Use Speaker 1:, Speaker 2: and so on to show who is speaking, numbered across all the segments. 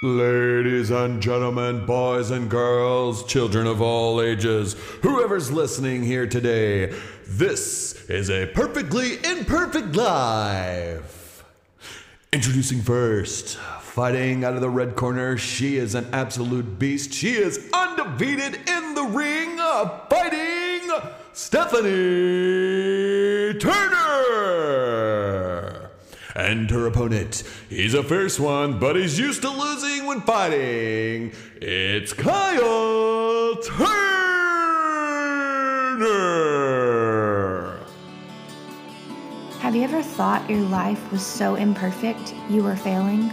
Speaker 1: Ladies and gentlemen, boys and girls, children of all ages, whoever's listening here today, this is a perfectly imperfect life. Introducing first, fighting out of the red corner, she is an absolute beast. She is undefeated in the ring, uh, fighting Stephanie Turner. And her opponent, he's a fierce one, but he's used to losing when fighting. It's Kyle Turner.
Speaker 2: Have you ever thought your life was so imperfect you were failing?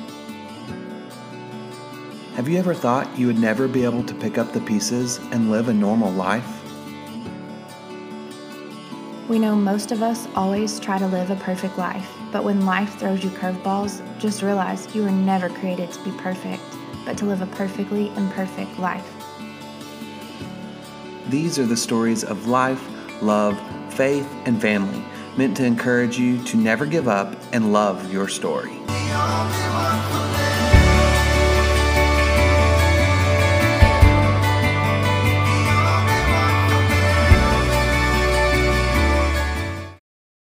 Speaker 3: Have you ever thought you would never be able to pick up the pieces and live a normal life?
Speaker 2: We know most of us always try to live a perfect life, but when life throws you curveballs, just realize you were never created to be perfect, but to live a perfectly imperfect life.
Speaker 3: These are the stories of life, love, faith, and family, meant to encourage you to never give up and love your story.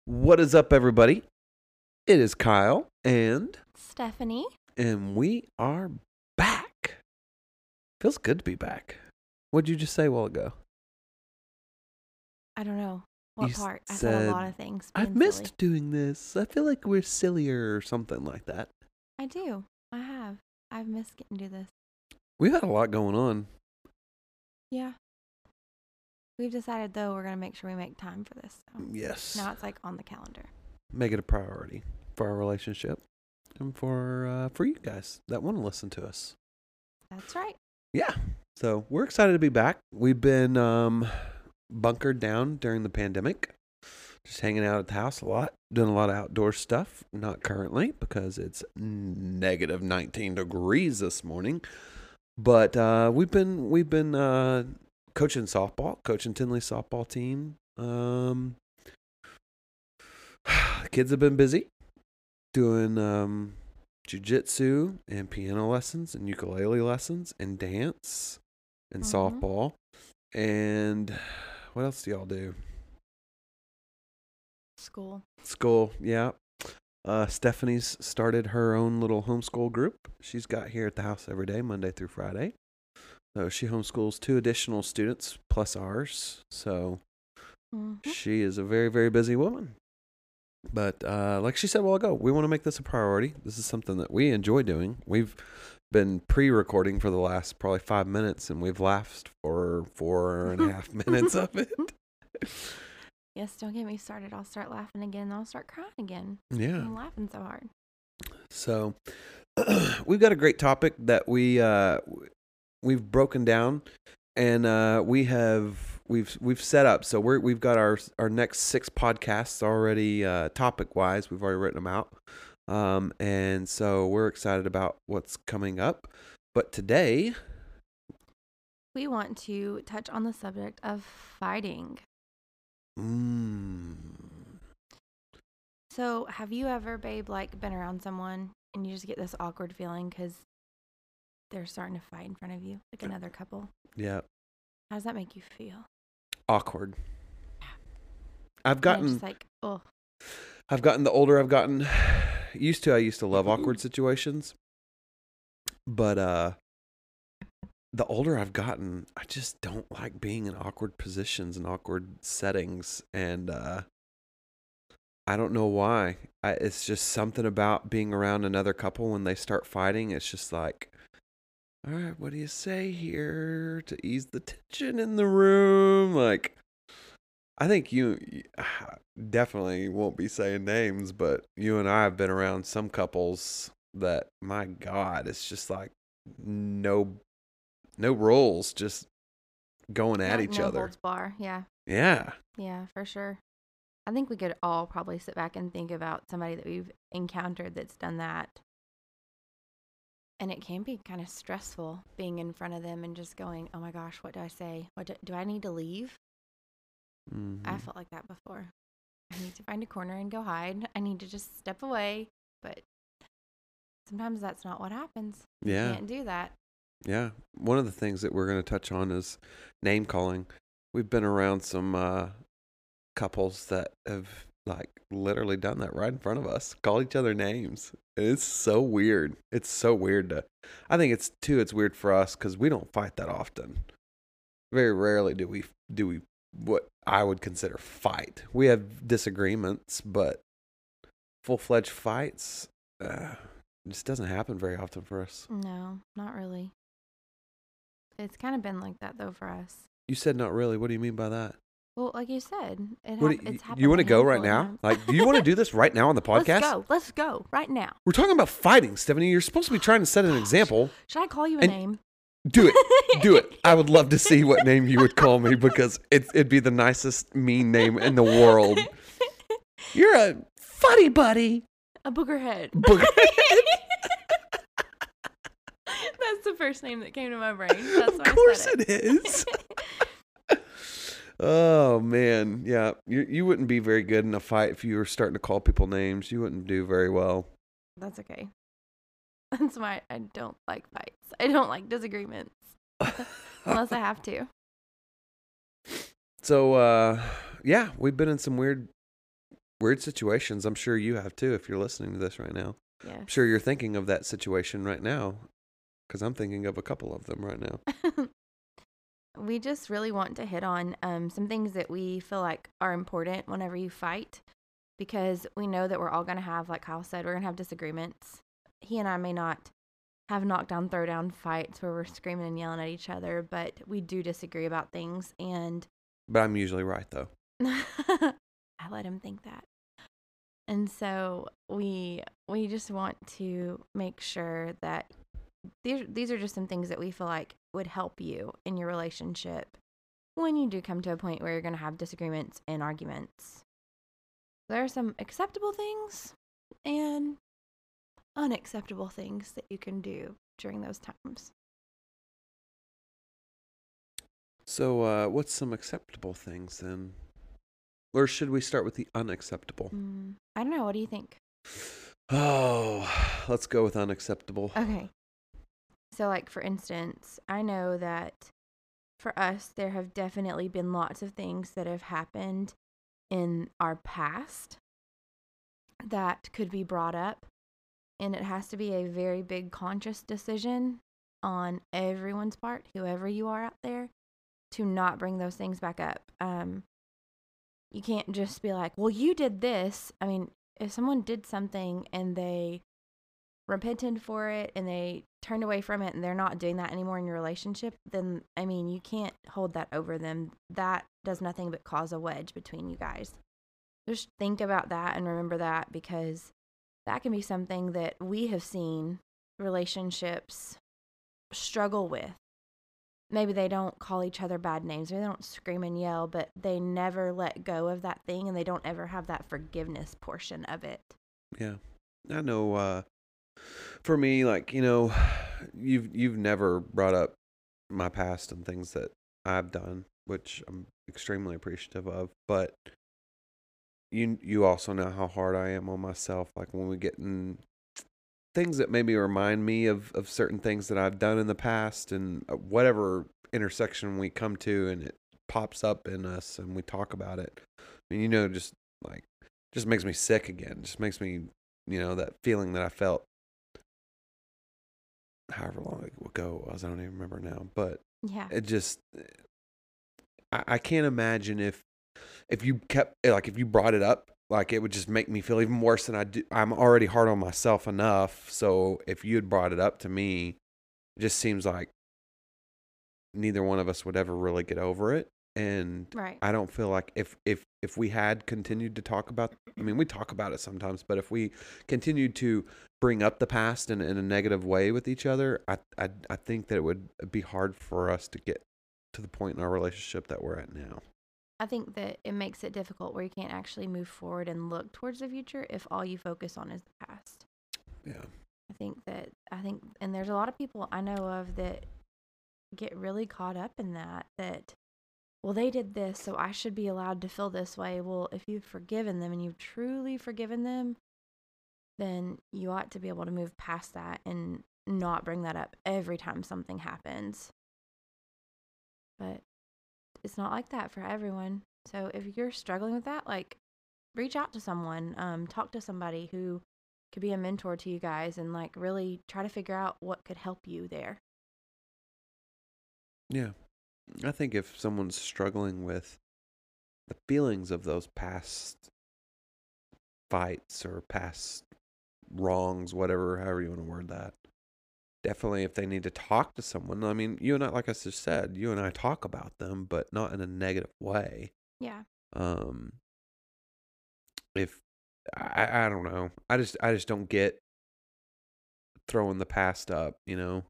Speaker 4: What is up, everybody? It is Kyle, and
Speaker 2: Stephanie?
Speaker 4: and we are back. Feels good to be back. What'd you just say a while ago?
Speaker 2: I don't know. What
Speaker 4: You
Speaker 2: part? I said a lot of things.
Speaker 4: I've missed
Speaker 2: silly.
Speaker 4: doing this. I feel like we're sillier or something like that.
Speaker 2: I do. I have. I've missed getting to do this.
Speaker 4: We've had a lot going on.
Speaker 2: Yeah. We've decided though we're gonna make sure we make time for this. So.
Speaker 4: Yes.
Speaker 2: Now it's like on the calendar.
Speaker 4: Make it a priority for our relationship and for uh, for you guys that want to listen to us.
Speaker 2: That's right.
Speaker 4: Yeah. So we're excited to be back. We've been um, bunkered down during the pandemic, just hanging out at the house a lot, doing a lot of outdoor stuff. Not currently because it's negative 19 degrees this morning, but uh, we've been we've been uh, coaching softball, coaching Tinley softball team. Um, kids have been busy doing um, jujitsu and piano lessons and ukulele lessons and dance and
Speaker 2: Mhm.
Speaker 4: softball. And what else do y'all do?
Speaker 2: School.
Speaker 4: School, yeah. Uh, Stephanie's started her own little homeschool group. She's got here at the house every day, Monday through Friday. So she homeschools two additional students plus ours. So
Speaker 2: Mhm.
Speaker 4: she is a very, very busy woman. But uh, like she said a while ago, we want to make this a priority. This is something that we enjoy doing. We've been pre-recording for the last probably five minutes, and we've laughed for four and a half minutes of it.
Speaker 2: Yes, don't get me started. I'll start laughing again. I'll start crying again.
Speaker 4: Yeah.
Speaker 2: I'm laughing so hard.
Speaker 4: So we've got a great topic that we uh, we've broken down, and uh, we have we've we've set up. So we're we've got our our next six podcasts already uh, topic wise. We've already written them out, um, and so we're excited about what's coming up. But today,
Speaker 2: We want to touch on the subject of fighting.
Speaker 4: mm,
Speaker 2: So, have you ever, babe, like been around someone and you just get this awkward feeling because they're starting to fight in front of you, like another couple?
Speaker 4: yeah,
Speaker 2: How does that make you feel?
Speaker 4: Awkward. I've gotten
Speaker 2: like, oh,
Speaker 4: I've gotten the older I've gotten. Used to I used to love awkward situations. But uh the older I've gotten, I just don't like being in awkward positions and awkward settings and uh I don't know why. I, it's just something about being around another couple when they start fighting. It's just like, all right, what do you say here to ease the tension in the room? Like, I think you definitely won't be saying names, but you and I have been around some couples that, my God, it's just like no, no rules, just going at
Speaker 2: no-
Speaker 4: each
Speaker 2: no
Speaker 4: other.
Speaker 2: bar. Yeah,
Speaker 4: Yeah,
Speaker 2: yeah, for sure. I think we could all probably sit back and think about somebody that we've encountered that's done that. And it can be kind of stressful being in front of them and just going, "Oh my gosh, what do I say? What do, do I need to leave?" I
Speaker 4: Mhm.
Speaker 2: felt like that before. I need to find a corner and go hide. I need to just step away. But sometimes that's not what happens.
Speaker 4: Yeah.
Speaker 2: You can't do that.
Speaker 4: Yeah. One of the things that we're going to touch on is name calling. We've been around some uh, couples that have like literally done that right in front of us, call each other names. It's so weird. It's so weird to, I think it's too, it's weird for us because we don't fight that often. Very rarely do we, do we, what I would consider fight. We have disagreements, but full fledged fights, uh, just doesn't happen very often for us.
Speaker 2: No, not really. It's kind of been like that though for us.
Speaker 4: You said not really. What do you mean by that?
Speaker 2: Well, like you said, it
Speaker 4: What
Speaker 2: hap- it's
Speaker 4: you want to go right now?
Speaker 2: times.
Speaker 4: Like, do you want to do this right now on the podcast?
Speaker 2: Let's go. Let's go right now.
Speaker 4: We're talking about fighting, Stephanie. You're supposed to be trying to set an example.
Speaker 2: Should I call you a name?
Speaker 4: Do it. Do it. I would love to see what name you would call me because it, it'd be the nicest mean name in the world. You're a funny buddy.
Speaker 2: a booger head. That's the first name that came to my brain. That's
Speaker 4: of course
Speaker 2: said
Speaker 4: it is. Oh man, yeah. You you wouldn't be very good in a fight if you were starting to call people names. You wouldn't do very well.
Speaker 2: That's okay. That's why I don't like fights. I don't like disagreements unless I have to.
Speaker 4: So uh yeah, we've been in some weird weird situations. I'm sure you have too if you're listening to this right now.
Speaker 2: Yes.
Speaker 4: I'm sure you're thinking of that situation right now cuz I'm thinking of a couple of them right now.
Speaker 2: we just really want to hit on um, some things that we feel like are important whenever you fight because we know that we're all going to have, like Kyle said, we're going to have disagreements. He and I may not have knockdown, throwdown fights where we're screaming and yelling at each other, but we do disagree about things. And
Speaker 4: But I'm usually right though.
Speaker 2: I let him think that. And so we we just want to make sure that these these are just some things that we feel like would help you in your relationship when you do come to a point where you're going to have disagreements and arguments. There are some acceptable things and unacceptable things that you can do during those times.
Speaker 4: So uh what's some acceptable things then? Or should we start with the unacceptable?
Speaker 2: Mm, I don't know. What do you think?
Speaker 4: Oh, let's go with unacceptable.
Speaker 2: Okay. So, like, for instance, I know that for us, there have definitely been lots of things that have happened in our past that could be brought up. And it has to be a very big conscious decision on everyone's part, whoever you are out there, to not bring those things back up. Um, you can't just be like, well, you did this. I mean, if someone did something and they repented for it and they turned away from it and they're not doing that anymore in your relationship, then I mean, you can't hold that over them. That does nothing but cause a wedge between you guys. Just think about that and remember that because that can be something that we have seen relationships struggle with. Maybe they don't call each other bad names, maybe they don't scream and yell, but they never let go of that thing and they don't ever have that forgiveness portion of it.
Speaker 4: Yeah. I know uh for me like, you know, you've you've never brought up my past and things that I've done, which I'm extremely appreciative of, but you you also know how hard I am on myself like when we get in things that maybe remind me of of certain things that I've done in the past and uh, whatever intersection we come to and it pops up in us and we talk about it. I mean, you know, just like just makes me sick again. Just makes me, you know, that feeling that I felt however long ago it was. I don't even remember now, but
Speaker 2: Yeah.
Speaker 4: it just I, I can't imagine if if you kept like if you brought it up like it would just make me feel even worse than I do. I'm already hard on myself enough. So if you had brought it up to me, it just seems like neither one of us would ever really get over it. And
Speaker 2: Right.
Speaker 4: I don't feel like if if if we had continued to talk about I mean we talk about it sometimes, but if we continued to bring up the past in, in a negative way with each other, I, I I think that it would be hard for us to get to the point in our relationship that we're at now.
Speaker 2: I think that it makes it difficult where you can't actually move forward and look towards the future if all you focus on is the past.
Speaker 4: Yeah.
Speaker 2: I think that I think and there's a lot of people I know of that get really caught up in that that well they did this so I should be allowed to feel this way. Well, if you've forgiven them and you've truly forgiven them, then you ought to be able to move past that and not bring that up every time something happens. But it's not like that for everyone. So if you're struggling with that, like reach out to someone, um, talk to somebody who could be a mentor to you guys and like really try to figure out what could help you there.
Speaker 4: Yeah. I think if someone's struggling with the feelings of those past fights or past wrongs, whatever, however you want to word that, definitely if they need to talk to someone, I mean, you and I, like I just said, you and I talk about them, but not in a negative way.
Speaker 2: Yeah.
Speaker 4: Um, if I, I don't know, I just, I just don't get throwing the past up, you know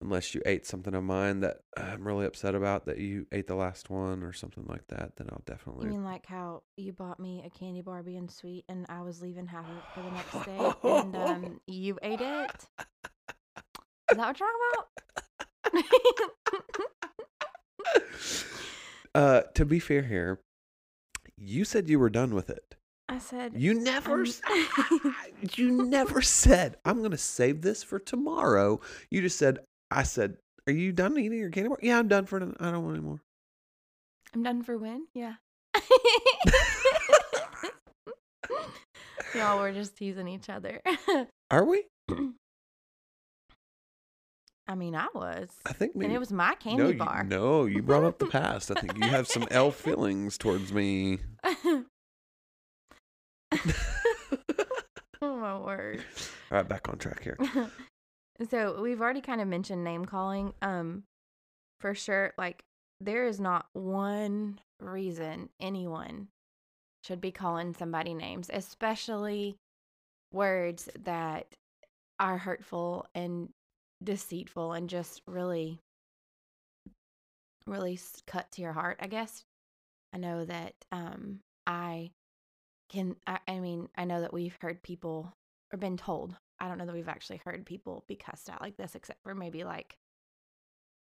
Speaker 4: unless you ate something of mine that I'm really upset about that you ate the last one or something like that, then I'll definitely.
Speaker 2: You mean like how you bought me a candy bar being sweet and I was leaving half of it for the next day and um, you ate it? Is that what you're talking about?
Speaker 4: uh, to be fair here, you said you were done with it.
Speaker 2: I said,
Speaker 4: You never, you never said I'm gonna save this for tomorrow. You just said, I said, are you done eating your candy bar? Yeah, I'm done for. I don't want any more.
Speaker 2: I'm done for when? Yeah. Y'all were just teasing each other.
Speaker 4: Are we?
Speaker 2: I mean, I was.
Speaker 4: I think maybe.
Speaker 2: And it was my candy
Speaker 4: no, you-
Speaker 2: bar.
Speaker 4: no, you brought up the past. I think you have some L feelings towards me.
Speaker 2: oh my word.
Speaker 4: All right, back on track here.
Speaker 2: so we've already kind of mentioned name calling. Um, for sure, like there is not one reason anyone should be calling somebody names, especially words that are hurtful and deceitful and just really, really cut to your heart. I guess I know that um I can. I, I mean, I know that we've heard people or been told. I don't know that we've actually heard people be cussed out like this, except for maybe like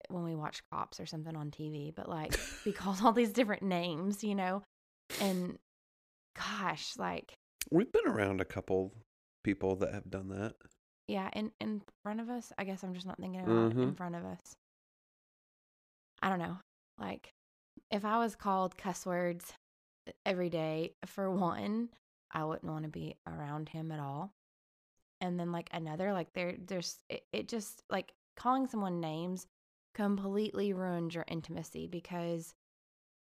Speaker 2: when we watch cops or something on TV. But like, be called all these different names, you know, and gosh, like,
Speaker 4: We've been around a couple people that have done that.
Speaker 2: yeah, in in front of us. I guess I'm just not thinking about in
Speaker 4: Mhm.
Speaker 2: front of us. I don't know. Like, if I was called cuss words every day, for one, I wouldn't want to be around him at all. And then like another, like there, there's it, it just like calling someone names completely ruins your intimacy because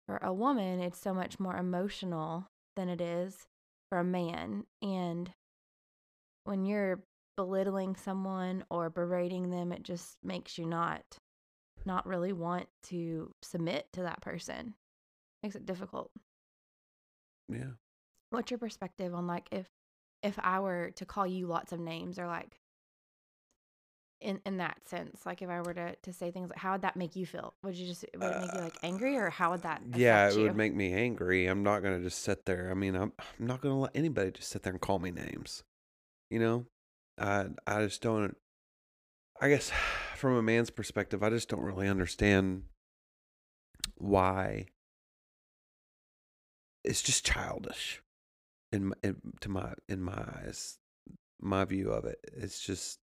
Speaker 2: for a woman, it's so much more emotional than it is for a man. And when you're belittling someone or berating them, it just makes you not not really want to submit to that person. Makes it difficult.
Speaker 4: Yeah.
Speaker 2: What's your perspective on like if if I were to call you lots of names or like in in that sense, like if I were to to say things like how would that make you feel? Would you just would it make you uh, like angry or how would that
Speaker 4: Yeah, it
Speaker 2: you?
Speaker 4: would make me angry. I'm not gonna just sit there. I mean, I'm I'm not gonna let anybody just sit there and call me names. You know, I I just don't. I guess from a man's perspective, I just don't really understand why. It's just childish, in, in to my in my eyes, my view of it. It's just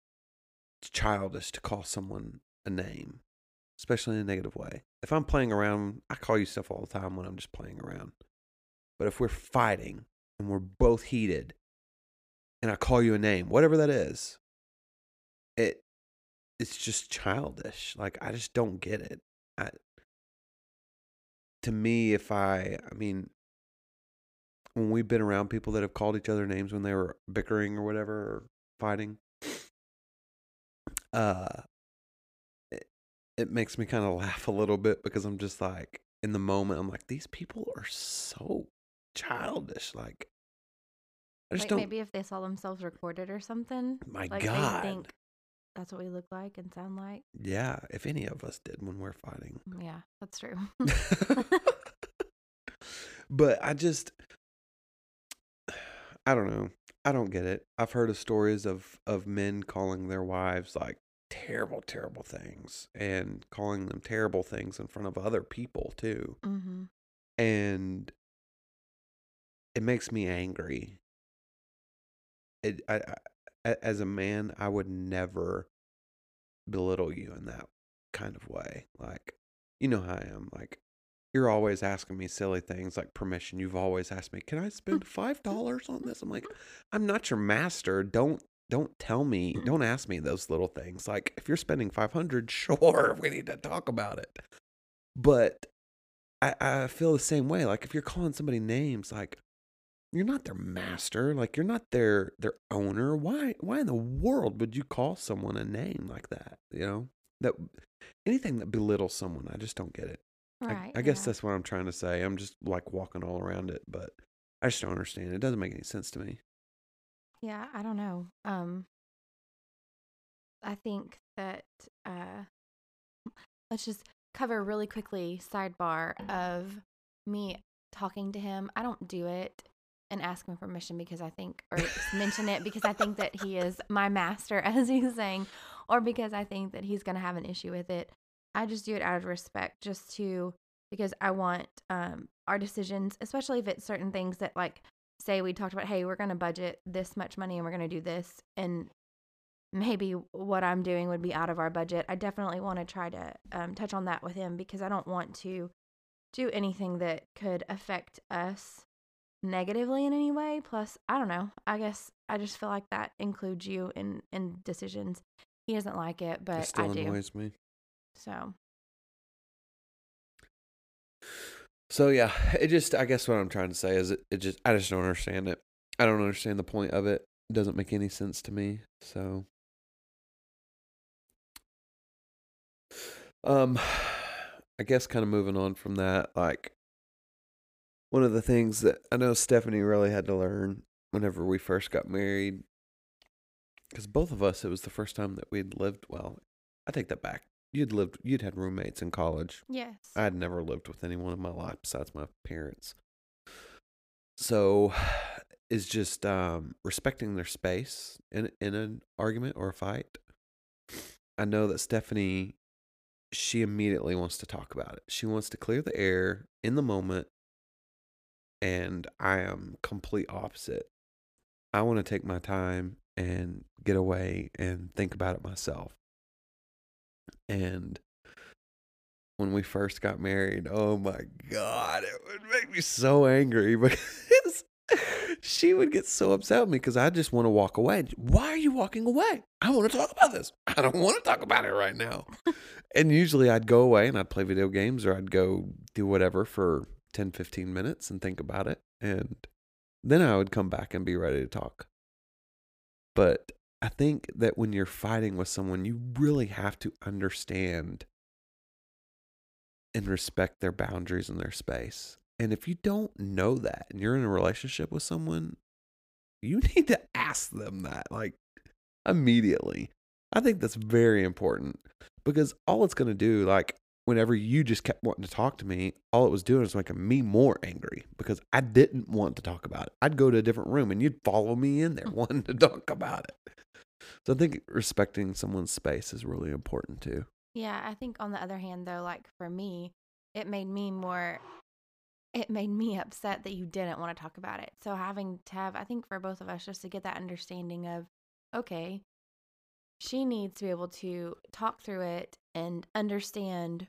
Speaker 4: childish to call someone a name especially in a negative way. If I'm playing around, I call you stuff all the time when I'm just playing around. But if we're fighting and we're both heated and I call you a name, whatever that is, it it's just childish. Like I just don't get it. I, to me, if I, I mean, when we've been around people that have called each other names when they were bickering or whatever or fighting, uh, it, it makes me kind of laugh a little bit because I'm just like, in the moment, I'm like, these people are so childish. Like, I just
Speaker 2: like
Speaker 4: don't.
Speaker 2: maybe if they saw themselves recorded or something,
Speaker 4: my
Speaker 2: like
Speaker 4: God.
Speaker 2: they think that's what we look like and sound like.
Speaker 4: Yeah, if any of us did when we're fighting.
Speaker 2: Yeah, that's true.
Speaker 4: but I just I don't know. I don't get it. I've heard of stories of of men calling their wives like terrible terrible things and calling them terrible things in front of other people too.
Speaker 2: mm-hmm.
Speaker 4: And it makes me angry it, I, I, as a man, I would never belittle you in that kind of way. Like, you know how I am. Like, you're always asking me silly things like permission. You've always asked me, "Can I mm. spend five dollars on this?" I'm like, mm. I'm not your master. Don't don't tell me. Mm. Don't ask me those little things. Like, if you're spending five hundred, sure, we need to talk about it. But I, I feel the same way. Like, if you're calling somebody names, like you're not their master. Like, you're not their their owner. Why why in the world would you call someone a name like that? You know that anything that belittles someone, I just don't get it. I-
Speaker 2: Right.
Speaker 4: I, guess
Speaker 2: yeah.
Speaker 4: that's what I'm trying to say. I'm just like walking all around it, but I just don't understand. It doesn't make any sense to me.
Speaker 2: Yeah, I don't know. Um I think that uh let's just cover really quickly sidebar of me talking to him. I don't do it and ask him permission because I think or mention it because I think that he is my master as he's saying or because I think that he's going to have an issue with it. I just do it out of respect just to because I want um our decisions, especially if it's certain things that like say we talked about, hey, we're going to budget this much money and we're going to do this, and maybe what I'm doing would be out of our budget. I definitely want to try to um, touch on that with him because I don't want to do anything that could affect us negatively in any way. Plus, I don't know. I guess I just feel like that includes you in in decisions. He doesn't like it,
Speaker 4: it
Speaker 2: but
Speaker 4: still
Speaker 2: I do.
Speaker 4: annoys me.
Speaker 2: So
Speaker 4: So yeah, it just I guess what I'm trying to say is it, it just I just don't understand it. I don't understand the point of it. It doesn't make any sense to me. So um I guess kind of moving on from that, like one of the things that I know Stephanie really had to learn whenever we first got married cuz both of us it was the first time that we'd lived well. I take that back. You'd lived you'd had roommates in college.
Speaker 2: yes,
Speaker 4: I'd never lived with anyone in my life besides my parents. So is just um, respecting their space in in an argument or a fight. I know that Stephanie she immediately wants to talk about it. She wants to clear the air in the moment and I am complete opposite. I want to take my time and get away and think about it myself. And when we first got married, oh my God, it would make me so angry because she would get so upset with me because I just want to walk away. Why are you walking away? I want to talk about this. I don't want to talk about it right now. and usually I'd go away and I'd play video games or I'd go do whatever for 10, 15 minutes and think about it. And then I would come back and be ready to talk. But I think that when you're fighting with someone, you really have to understand and respect their boundaries and their space. And if you don't know that and you're in a relationship with someone, you need to ask them that like immediately. I think that's very important because all it's going to do, like, whenever you just kept wanting to talk to me, all it was doing was making me more angry because I didn't want to talk about it. I'd go to a different room and you'd follow me in there wanting to talk about it. So I think respecting someone's space is really important too.
Speaker 2: Yeah, I think on the other hand though, like for me, it made me more it made me upset that you didn't want to talk about it. So having to have I think for both of us just to get that understanding of okay, she needs to be able to talk through it and understand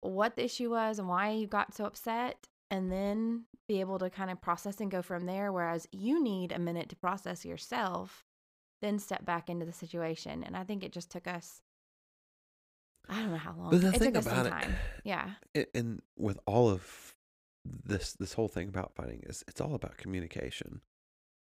Speaker 2: what the issue was and why you got so upset and then be able to kind of process and go from there whereas you need a minute to process yourself then step back into the situation and i think it just took us i don't know how long.
Speaker 4: But the
Speaker 2: it
Speaker 4: thing
Speaker 2: took us some
Speaker 4: about it-
Speaker 2: time. Yeah.
Speaker 4: A- and with all of this this whole thing about fighting is it's all about communication.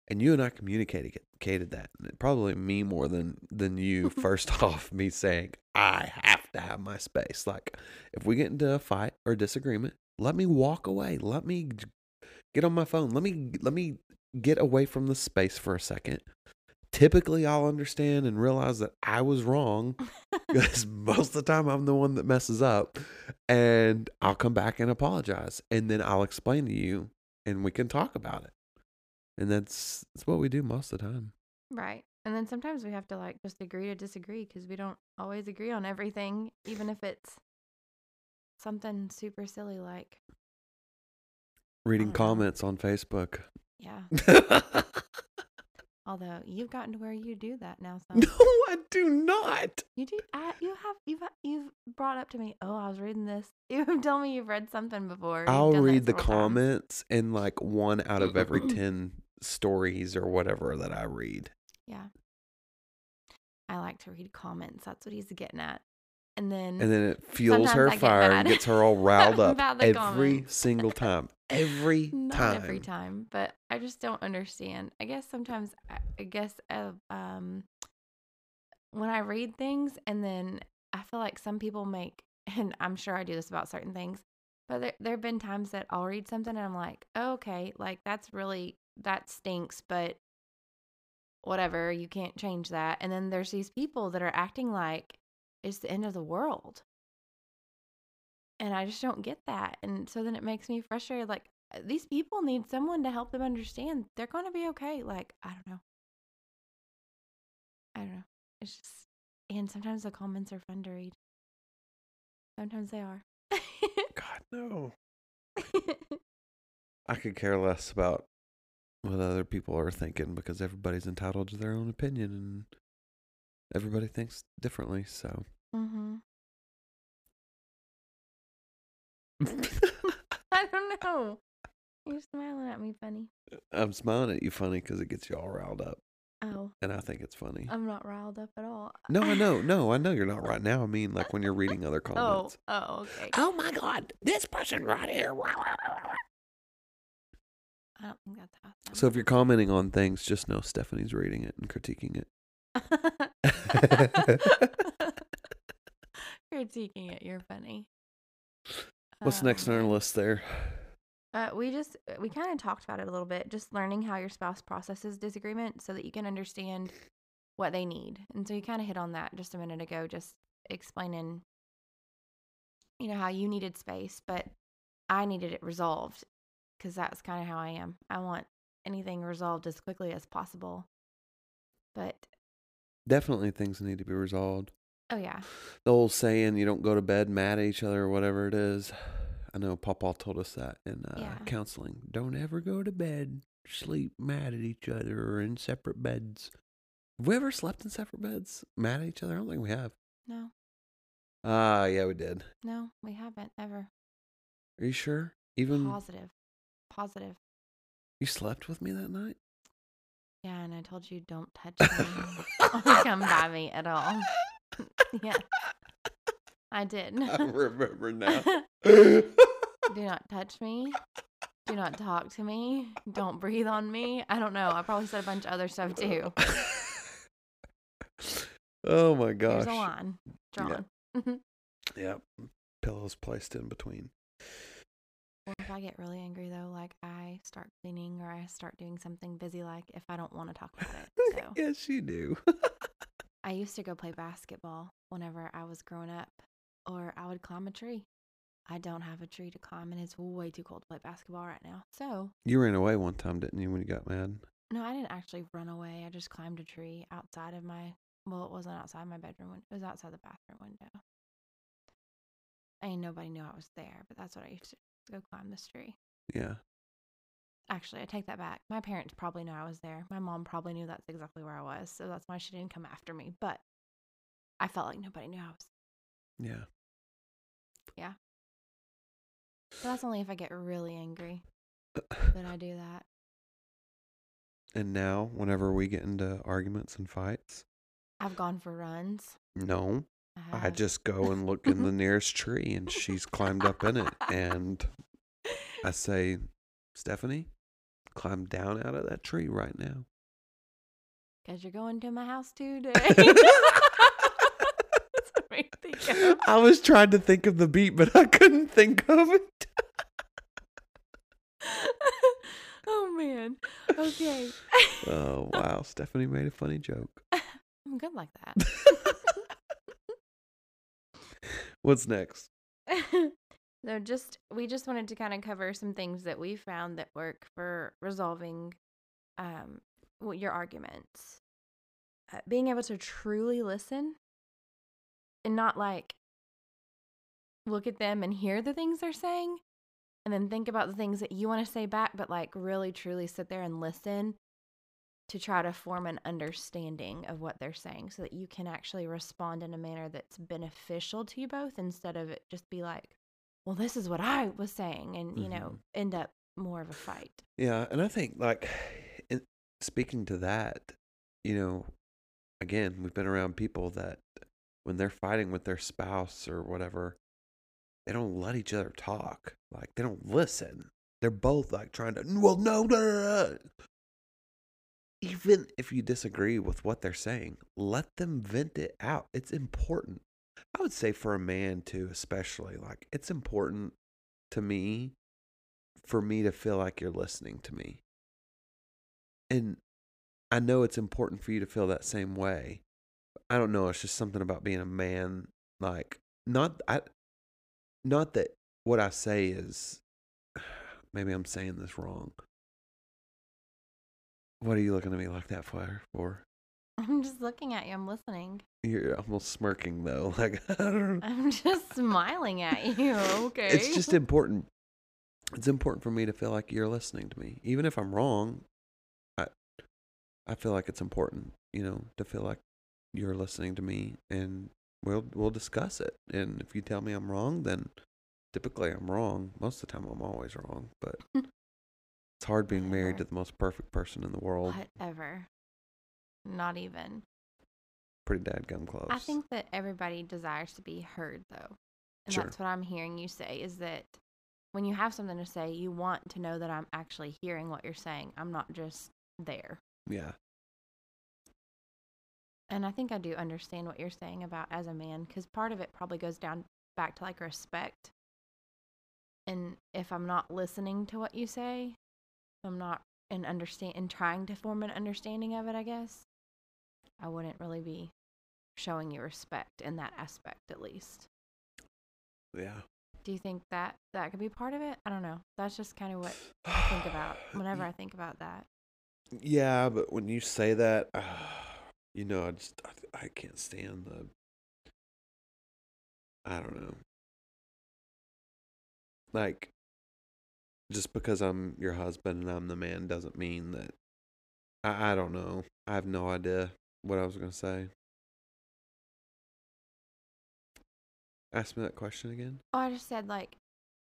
Speaker 4: And you and i communicated that and probably me more than than you first off me saying i have to have my space. Like if we get into a fight or disagreement let me walk away. Let me get on my phone. Let me let me get away from the space for a second typically i'll understand and realize that i was wrong because most of the time I'm the one that messes up, and I'll come back and apologize, and then I'll explain to you, and we can talk about it. And that's that's what we do most of the time.
Speaker 2: right and then sometimes we have to like just agree to disagree because we don't always agree on everything even if it's something super silly like
Speaker 4: Reading
Speaker 2: don't know.
Speaker 4: comments on Facebook.
Speaker 2: yeah Although you've gotten to where you do that now, so
Speaker 4: No, I do not.
Speaker 2: you do. I, you have you've you've brought up to me. Oh, I was reading this. You've told me you've read something before.
Speaker 4: I'll read the
Speaker 2: several times.
Speaker 4: comments and like one out of every 10 stories or whatever that I read.
Speaker 2: Yeah. I like to read comments. That's what he's getting at. And then
Speaker 4: And then it fuels her
Speaker 2: I get
Speaker 4: fire and gets her all riled up every
Speaker 2: comments.
Speaker 4: single time. Every
Speaker 2: not
Speaker 4: time.
Speaker 2: every time, but I just don't understand. I guess sometimes I, I guess uh, um when I read things and then I feel like some people make and I'm sure I do this about certain things, but there there've been times that I'll read something and I'm like, oh, "Okay, like that's really that stinks, but whatever, you can't change that." And then there's these people that are acting like it's the end of the world. And I just don't get that. And so then it makes me frustrated. Like, uh, these people need someone to help them understand they're going to be okay. Like, I don't know. I don't know. It's just, and sometimes the comments are fun to read. Sometimes they are.
Speaker 4: God, no. I could care less about what other people are thinking because everybody's entitled to their own opinion and everybody thinks differently. So,
Speaker 2: mm-hmm. I don't know. You're smiling at me funny.
Speaker 4: I'm smiling at you funny because it gets you all riled up.
Speaker 2: Oh,
Speaker 4: And I think it's funny.
Speaker 2: I'm not riled up at all.
Speaker 4: No, I know. No, I know you're not right now. I mean, like when you're reading other
Speaker 2: Oh,
Speaker 4: comments.
Speaker 2: oh, oh okay.
Speaker 4: Oh my God, this person right here.
Speaker 2: I don't think that's sounds.
Speaker 4: So if you're commenting on things, just know Stephanie's reading it and critiquing it.
Speaker 2: critiquing it. You're funny.
Speaker 4: What's next on our list there?
Speaker 2: Uh, we just we kind of talked about it a little bit. Just learning how your spouse processes disagreement so that you can understand what they need. And so you kind of hit on that just a minute ago, just explaining, you know, how you needed space, but I needed it resolved because that's kind of how I am. I want anything resolved as quickly as possible. But
Speaker 4: Definitely things need to be resolved.
Speaker 2: Oh yeah,
Speaker 4: The old saying, you don't go to bed mad at each other or whatever it is. I know Papa told us that in uh,
Speaker 2: Yeah.
Speaker 4: counseling. Don't ever go to bed, sleep mad at each other or in separate beds. Have we ever slept in separate beds? Mad at each other? I don't think we have.
Speaker 2: no,
Speaker 4: Ah, yeah, we did.
Speaker 2: no, we haven't ever.
Speaker 4: Are you sure? Even
Speaker 2: Positive, positive.
Speaker 4: You slept with me that night?
Speaker 2: Yeah, and I told you don't touch me or come by me at all. yeah, I did.
Speaker 4: I remember now.
Speaker 2: Do not touch me. Do not talk to me. Don't breathe on me. I don't know. I probably said a bunch of other stuff too.
Speaker 4: oh my
Speaker 2: There's
Speaker 4: gosh.
Speaker 2: a line drawn.
Speaker 4: Yep. Pillows placed in between.
Speaker 2: Or if I get really angry though, like I start cleaning or I start doing something busy, like if I don't want to talk about it. So
Speaker 4: yes, you do.
Speaker 2: I used to go play basketball whenever I was growing up, or I would climb a tree. I don't have a tree to climb, and it's way too cold to play basketball right now. So
Speaker 4: you ran away one time, didn't you, when you got mad?
Speaker 2: No, I didn't actually run away. I just climbed a tree outside of my well, it wasn't outside my bedroom window. It was outside the bathroom window. And nobody knew I was there, but that's what I used to go climb this tree.
Speaker 4: Yeah.
Speaker 2: Actually, I take that back. My parents probably knew I was there. My mom probably knew that's exactly where I was, so that's why she didn't come after me. But I felt like nobody knew I was.
Speaker 4: Yeah. Yeah.
Speaker 2: But that's only if I get really angry that I do that.
Speaker 4: And now, whenever we get into arguments and fights,
Speaker 2: I've gone for runs.
Speaker 4: no,
Speaker 2: I,
Speaker 4: I just go and look in the nearest tree and she's climbed up in it. And I say, Stephanie, climb down out of that tree right now.
Speaker 2: Because you're going to my house today. That's what made me think of.
Speaker 4: I was trying to think of the beat, but I couldn't think of it.
Speaker 2: oh man. Okay.
Speaker 4: Oh, wow. Stephanie made a funny joke.
Speaker 2: I'm good like that.
Speaker 4: What's next?
Speaker 2: So just we just wanted to kind of cover some things that we found that work for resolving um your arguments. Uh, being able to truly listen and not like look at them and hear the things they're saying and then think about the things that you want to say back but like really truly sit there and listen to try to form an understanding of what they're saying so that you can actually respond in a manner that's beneficial to you both instead of it just be like, well, this is what I was saying, and, you know, mm-hmm. end up more of a fight.
Speaker 4: Yeah, and I think like in, speaking to that, you know, again, we've been around people that when they're fighting with their spouse or whatever, they don't let each other talk. Like they don't listen. They're both like trying to well no, no, no, no. Even if you disagree with what they're saying, let them vent it out. It's important. I would say for a man too, especially like it's important to me for me to feel like you're listening to me. And I know it's important for you to feel that same way. I don't know, it's just something about being a man like not I not that what I say is maybe I'm saying this wrong. What are you looking at me like that for?
Speaker 2: I'm just looking at you. I'm listening.
Speaker 4: You're almost smirking though. Like I don't
Speaker 2: I'm just smiling at you. Okay.
Speaker 4: It's just important. It's important for me to feel like you're listening to me, even if I'm wrong. I I feel like it's important, you know, to feel like you're listening to me, and we'll we'll discuss it. And if you tell me I'm wrong, then typically I'm wrong. Most of the time, I'm always wrong. But it's hard being married to the most perfect person in the world.
Speaker 2: whatever. Not even.
Speaker 4: Pretty dadgum close.
Speaker 2: I think that everybody desires to be heard, though. And
Speaker 4: Sure.
Speaker 2: that's what I'm hearing you say is that when you have something to say, you want to know that I'm actually hearing what you're saying. I'm not just there.
Speaker 4: Yeah.
Speaker 2: And I think I do understand what you're saying about as a man because part of it probably goes down back to like respect. And if I'm not listening to what you say, I'm not in understand and trying to form an understanding of it, I guess, I wouldn't really be showing you respect in that aspect at least.
Speaker 4: Yeah.
Speaker 2: Do you think that that could be part of it? I don't know. That's just kind of what I think about whenever I think about that.
Speaker 4: Yeah, but when you say that, uh, you know, I just I, I can't stand the. I don't know. Like, just because I'm your husband and I'm the man doesn't mean that. I I don't know. I have no idea what I was gonna say. Ask me that question again.
Speaker 2: Oh, I just said like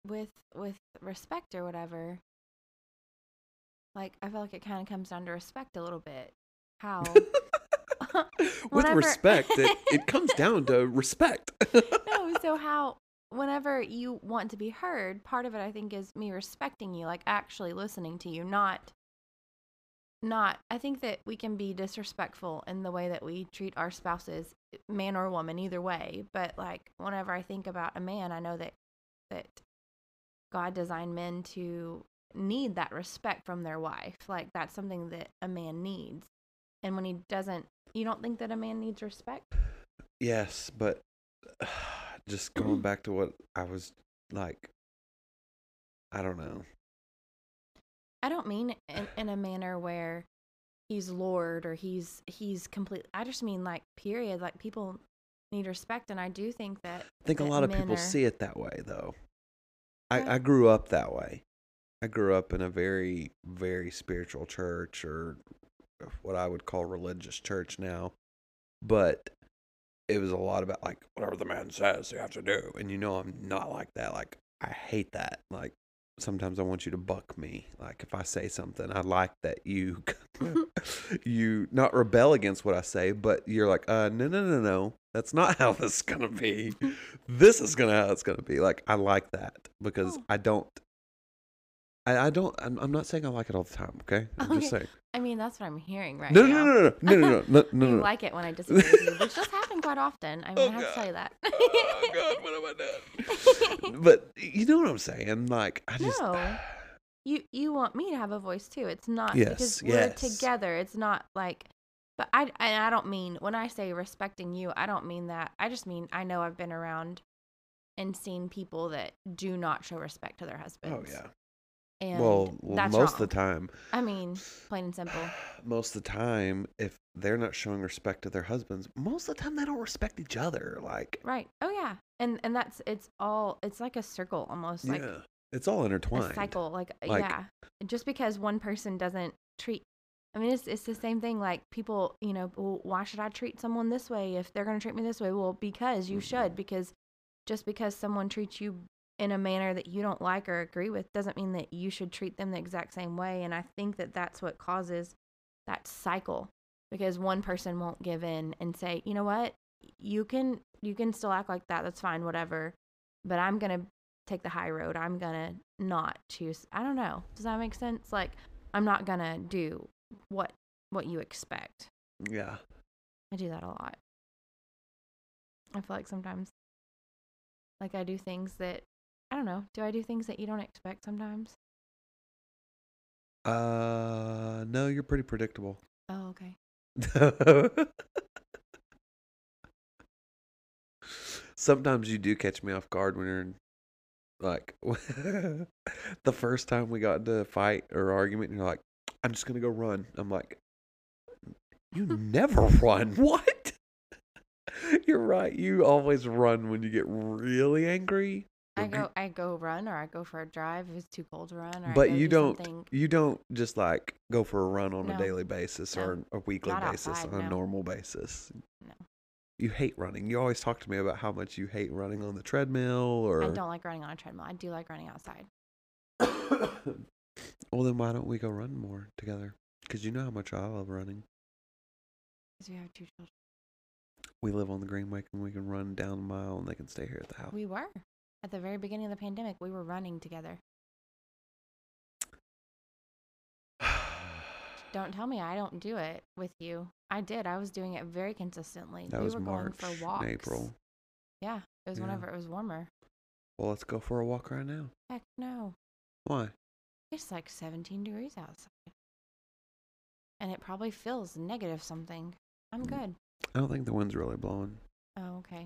Speaker 2: with with respect or whatever. Like I feel like it kind of comes down to respect a little bit. How
Speaker 4: With respect, it, it comes down to respect.
Speaker 2: no, so how whenever you want to be heard, part of it I think is me respecting you, like actually listening to you, not not I think that we can be disrespectful in the way that we treat our spouses, man or woman, either way. But like whenever I think about a man, I know that that God designed men to need that respect from their wife. Like that's something that a man needs. And when he doesn't you don't think that a man needs respect?
Speaker 4: Yes, but just going back to what I was like, I don't know.
Speaker 2: I don't mean in, in a manner where he's lord or he's he's complete. I just mean like period. Like people need respect, and I do think that
Speaker 4: I think a lot of people
Speaker 2: are-
Speaker 4: see it that way, though. I, I grew up that way. I grew up in a very, very spiritual church or what I would call religious church now. But it was a lot about like whatever the man says you have to do. And you know I'm not like that. Like I hate that. Like sometimes I want you to buck me. Like if I say something, I like that you you not rebel against what I say, but you're like, uh no no no no. That's not how this is gonna be. this is gonna how it's gonna be. Like I like that because
Speaker 2: Oh.
Speaker 4: I don't I, I don't. I'm, I'm not saying I like it all the time. Okay, I'm
Speaker 2: okay.
Speaker 4: just saying.
Speaker 2: I mean, that's what I'm hearing right
Speaker 4: no,
Speaker 2: now.
Speaker 4: No, no, no, no, no, no, no, no.
Speaker 2: you like it when I disagree with you, which does happen quite often. I mean,
Speaker 4: oh,
Speaker 2: I have God. to tell you that.
Speaker 4: oh God, what am I done? but you know what I'm saying? Like, I just.
Speaker 2: No. You you want me to have a voice too? It's not
Speaker 4: yes,
Speaker 2: because we're together. It's not like. But I and I don't mean when I say respecting you. I don't mean that. I just mean I know I've been around and seen people that do not show respect to their
Speaker 4: oh,
Speaker 2: husbands.
Speaker 4: Oh yeah.
Speaker 2: And
Speaker 4: Well,
Speaker 2: that's
Speaker 4: most
Speaker 2: wrong.
Speaker 4: of the time,
Speaker 2: I mean, plain and simple.
Speaker 4: most of the time, if they're not showing respect to their husbands, most of the time they don't respect each other. Like,
Speaker 2: Right. Oh yeah. And and that's it's all it's like a circle almost like
Speaker 4: yeah, it's all intertwined.
Speaker 2: a cycle like, uh,
Speaker 4: Like-
Speaker 2: yeah. Just because one person doesn't treat I mean, it's it's the same thing. Like people, you know, well, why should I treat someone this way if they're going to treat me this way? Well, because you mm-hmm. should. Because just because someone treats you in a manner that you don't like or agree with doesn't mean that you should treat them the exact same way. And I think that that's what causes that cycle because one person won't give in and say, you know what, you can you can still act like that. That's fine, whatever. But I'm gonna take the high road. I'm gonna not choose. I don't know. Does that make sense? Like I'm not gonna do what what you expect.
Speaker 4: Yeah.
Speaker 2: I do that a lot. I feel like sometimes like I do things that I don't know. Do I do things that you don't expect sometimes?
Speaker 4: Uh, no, you're pretty predictable.
Speaker 2: Oh, okay.
Speaker 4: Sometimes you do catch me off guard when you're in, like the first time we got into a fight or argument, and you're like, "I'm just gonna go run." I'm like, "You never run. What?" You're right. You always run when you get really angry.
Speaker 2: I go I go run or I go for a drive if it's too cold to run or
Speaker 4: but you
Speaker 2: do
Speaker 4: don't.
Speaker 2: something-
Speaker 4: You don't just like go for a run on a daily basis or a weekly
Speaker 2: Not
Speaker 4: basis
Speaker 2: outside,
Speaker 4: on a
Speaker 2: no.
Speaker 4: normal basis.
Speaker 2: No.
Speaker 4: You hate running. You always talk to me about how much you hate running on the treadmill or
Speaker 2: I don't like running on a treadmill. I do like running outside.
Speaker 4: well, then why don't we go run more together? Because you know how much I love running.
Speaker 2: Because we have two children.
Speaker 4: We live on the Greenway and we can run down a mile and they can stay here at the house.
Speaker 2: We were. At the very beginning of the pandemic, we were running together. Don't tell me I don't do it with you. I did. I was doing it very consistently.
Speaker 4: that
Speaker 2: we
Speaker 4: was
Speaker 2: were
Speaker 4: March,
Speaker 2: going for walks.
Speaker 4: April.
Speaker 2: Yeah. It was
Speaker 4: Yeah.
Speaker 2: whenever it was warmer.
Speaker 4: Well, let's go for a walk right now.
Speaker 2: Heck no.
Speaker 4: Why?
Speaker 2: It's like 17 degrees outside. And it probably feels negative something. I'm
Speaker 4: Mm.
Speaker 2: good.
Speaker 4: I don't think the wind's really blowing.
Speaker 2: Oh, okay.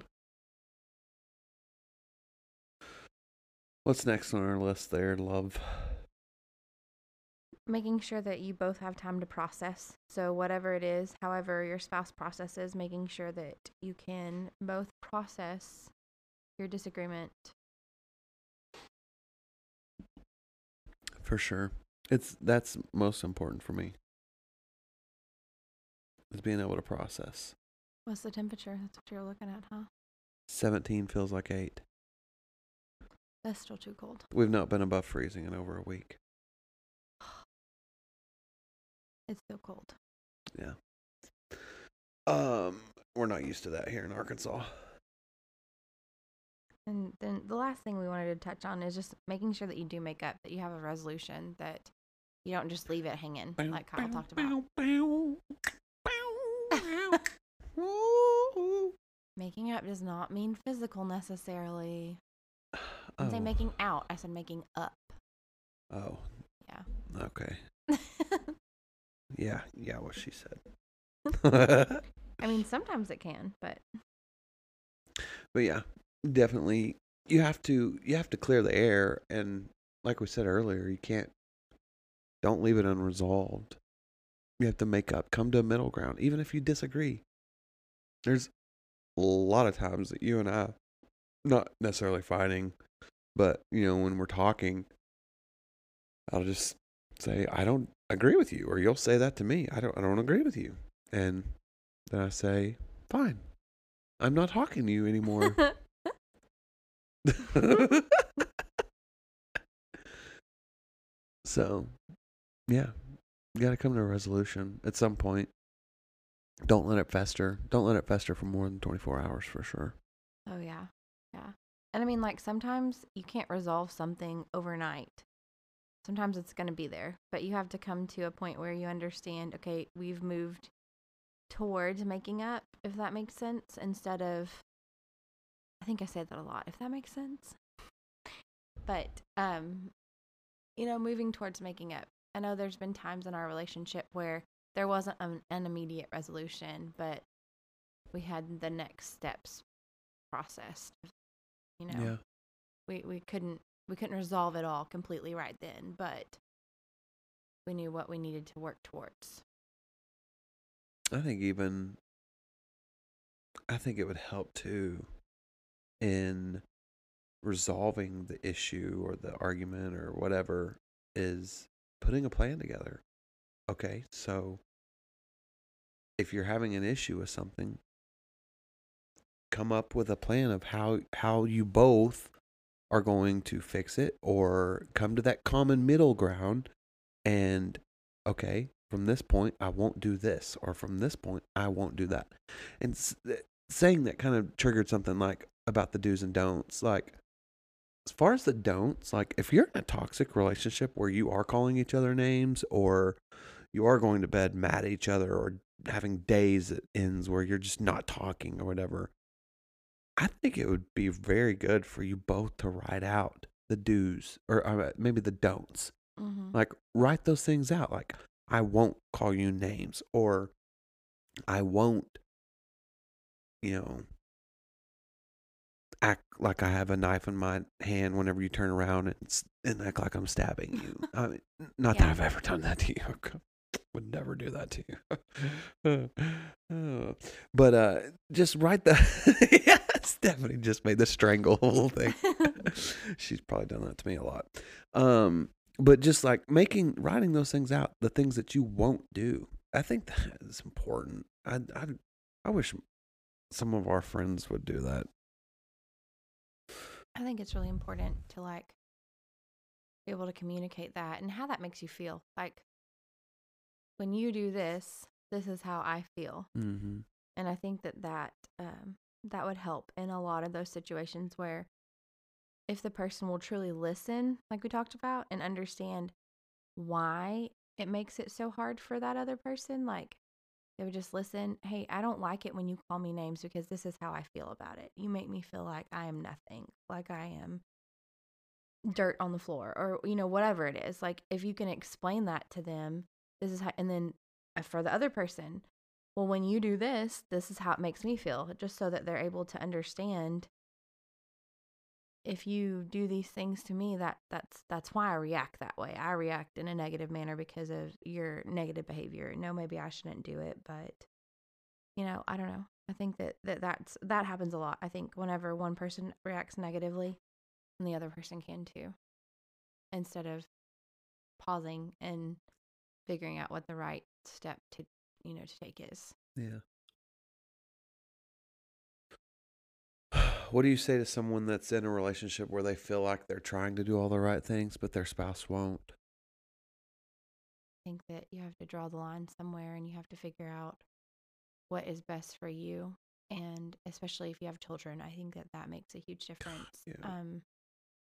Speaker 4: What's next on our list there, love?
Speaker 2: Making sure that you both have time to process. So, whatever it is, however your spouse processes, making sure that you can both process your disagreement.
Speaker 4: For sure. It's that's most important for me. Is being able to process.
Speaker 2: What's the temperature? That's what you're looking at, huh?
Speaker 4: 17 feels like 8.
Speaker 2: That's still too cold.
Speaker 4: We've not been above freezing in over a week.
Speaker 2: It's still cold.
Speaker 4: Yeah. Um, we're not used to that here in Arkansas.
Speaker 2: And then the last thing we wanted to touch on is just making sure that you do make up, that you have a resolution, that you don't just leave it hanging, like Kyle talked about. Making up does not mean physical necessarily. I didn't say
Speaker 4: Oh.
Speaker 2: making out. I said making up.
Speaker 4: Oh,
Speaker 2: Yeah.
Speaker 4: okay. Yeah, yeah, what she said.
Speaker 2: I mean, sometimes it can, but
Speaker 4: but yeah, definitely you have to you have to clear the air and like we said earlier, you can't don't leave it unresolved. You have to make up, come to a middle ground even if you disagree. There's a lot of times that you and I not necessarily fighting, but you know, when we're talking, I'll just say I don't agree with you or you'll say that to me. I don't I don't agree with you. And then I say, "Fine. I'm not talking to you anymore." so, yeah, you got to come to a resolution at some point. Don't let it fester. Don't let it fester for more than 24 hours for sure.
Speaker 2: oh yeah, yeah. And I mean, like sometimes you can't resolve something overnight. Sometimes it's going to be there, but you have to come to a point where you understand. Okay, we've moved towards making up, if that makes sense, instead of. I think I said that a lot. If that makes sense. But um, you know, moving towards making up. I know there's been times in our relationship where there wasn't an, an immediate resolution, but we had the next steps processed. You know,
Speaker 4: Yeah.
Speaker 2: we we couldn't we couldn't resolve it all completely right then, but we knew what we needed to work towards.
Speaker 4: I think even I think it would help too in resolving the issue or the argument or whatever is putting a plan together. okay, so if you're having an issue with something, come up with a plan of how how you both are going to fix it or come to that common middle ground and okay, from this point I won't do this or from this point I won't do that. And s- saying that kind of triggered something like about the do's and don'ts like as far as the don'ts, like if you're in a toxic relationship where you are calling each other names or you are going to bed mad at each other or having days that ends where you're just not talking or whatever, I think it would be very good for you both to write out the do's or uh, maybe the don'ts.
Speaker 2: Mm-hmm.
Speaker 4: Like write those things out. Like I won't call you names or I won't, you know, act like I have a knife in my hand whenever you turn around and, and act like I'm stabbing you. I mean, not that I've ever done that to you. Would never do that to you. Oh. but uh, just write the. yeah, Stephanie just made the strangle thing. She's probably done that to me a lot. Um, but just like making writing those things out, the things that you won't do. I think that is important. I I I wish some of our friends would do that.
Speaker 2: I think it's really important to like be able to communicate that and how that makes you feel. Like when you do this, this is how I feel.
Speaker 4: Mm-hmm.
Speaker 2: And I think that that um, that would help in a lot of those situations where if the person will truly listen, like we talked about, and understand why it makes it so hard for that other person, like they would just listen. Hey, I don't like it when you call me names because this is how I feel about it. You make me feel like I am nothing, like I am dirt on the floor, or, you know, whatever it is. Like if you can explain that to them, this is how, and then uh, for the other person, well, when you do this, this is how it makes me feel, just so that they're able to understand if you do these things to me that that's that's why I react that way. I react in a negative manner because of your negative behavior. No, maybe I shouldn't do it, but you know, I don't know. I think that, that that's that happens a lot. I think whenever one person reacts negatively, and the other person can too. Instead of pausing and figuring out what the right step to you know to take is.
Speaker 4: Yeah. What do you say to someone that's in a relationship where they feel like they're trying to do all the right things, but their spouse won't?
Speaker 2: I think that you have to draw the line somewhere and you have to figure out what is best for you. And especially if you have children, I think that that makes a huge difference.
Speaker 4: yeah.
Speaker 2: Um,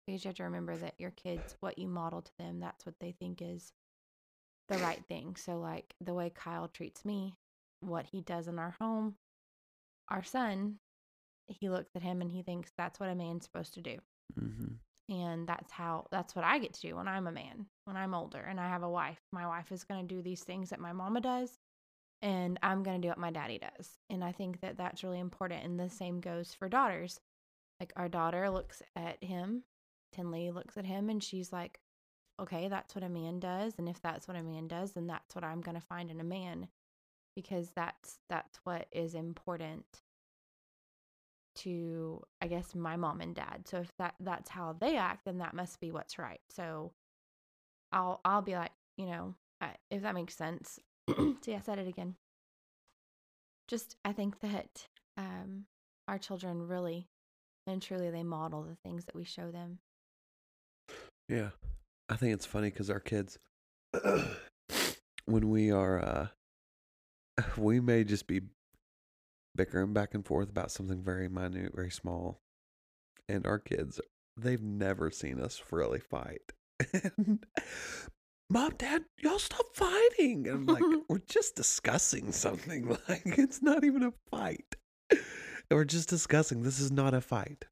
Speaker 2: because you have to remember that your kids, what you model to them, that's what they think is the right thing. So, like the way Kyle treats me, what he does in our home, our son, he looks at him and he thinks that's what a man's supposed to do
Speaker 4: Mm-hmm.
Speaker 2: and that's how that's what I get to do when I'm a man, when I'm older and I have a wife. My wife is going to do these things that my mama does and I'm going to do what my daddy does. And I think that that's really important and the same goes for daughters. Like our daughter looks at him, Tinley looks at him and she's like, "Okay, that's what a man does and if that's what a man does, then that's what I'm going to find in a man." Because that's that's what is important to I guess my mom and dad. So if that that's how they act, then that must be what's right. So I'll I'll be like, you know, if that makes sense. See, I said it again. Just I think that um our children really and truly they model the things that we show them.
Speaker 4: Yeah. I think it's funny because our kids, when we are, uh, we may just be bickering back and forth about something very minute, very small. And our kids, they've never seen us really fight. And, Mom, Dad, y'all stop fighting. And I'm like, we're just discussing something. Like, it's not even a fight. We're just discussing. This is not a fight.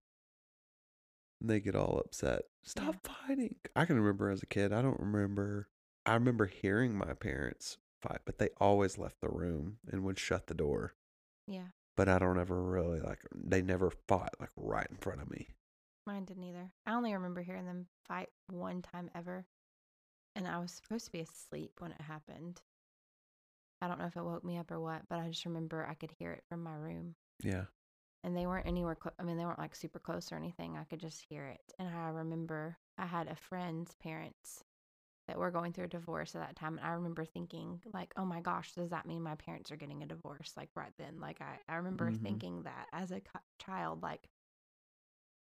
Speaker 4: And they get all upset. Stop fighting. I can remember as a kid, I don't remember. I remember hearing my parents fight, but they always left the room and would shut the door.
Speaker 2: Yeah,
Speaker 4: But I don't ever really like, they never fought like right in front of me.
Speaker 2: mine didn't either. I only remember hearing them fight one time ever. And I was supposed to be asleep when it happened. I don't know if it woke me up or what, but I just remember I could hear it from my room.
Speaker 4: Yeah.
Speaker 2: And they weren't anywhere close. I mean, they weren't like super close or anything. I could just hear it. And I remember I had a friend's parents that were going through a divorce at that time. And I remember thinking, like, oh my gosh, does that mean my parents are getting a divorce? Like, right then. Like, I, I remember
Speaker 4: Mhm.
Speaker 2: thinking that as a co- child, like,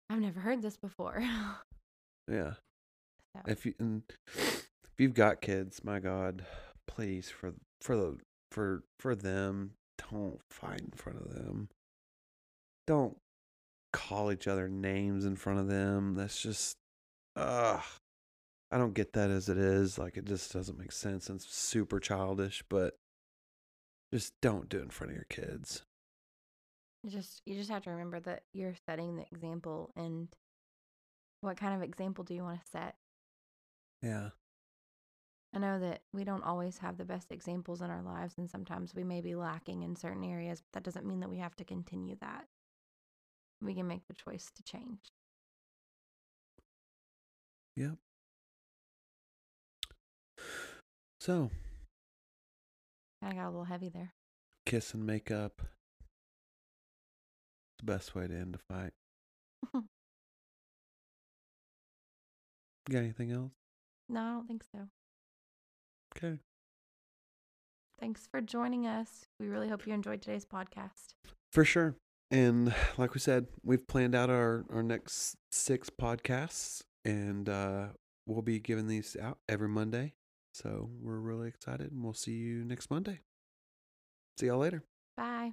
Speaker 2: I've never heard this before.
Speaker 4: Yeah.
Speaker 2: So-
Speaker 4: If you and if you've got kids, my God, please for for the for for them, don't fight in front of them. Don't call each other names in front of them. That's just ugh. I don't get that as it is. Like it just doesn't make sense and it's super childish, but just don't do it in front of your kids.
Speaker 2: You just you just have to remember that you're setting the example and what kind of example do you want to set?
Speaker 4: Yeah.
Speaker 2: I know that we don't always have the best examples in our lives and sometimes we may be lacking in certain areas, but that doesn't mean that we have to continue that. We can make the choice to change.
Speaker 4: Yep. So,
Speaker 2: I got a little heavy there.
Speaker 4: kiss and make up. It's the best way to end a fight. Got anything else?
Speaker 2: No, I don't think so.
Speaker 4: Okay.
Speaker 2: Thanks for joining us. We really hope you enjoyed today's podcast.
Speaker 4: For sure. And like we said, we've planned out our, our next six podcasts and uh, we'll be giving these out every Monday. So we're really excited and we'll see you next Monday. See y'all later.
Speaker 2: Bye.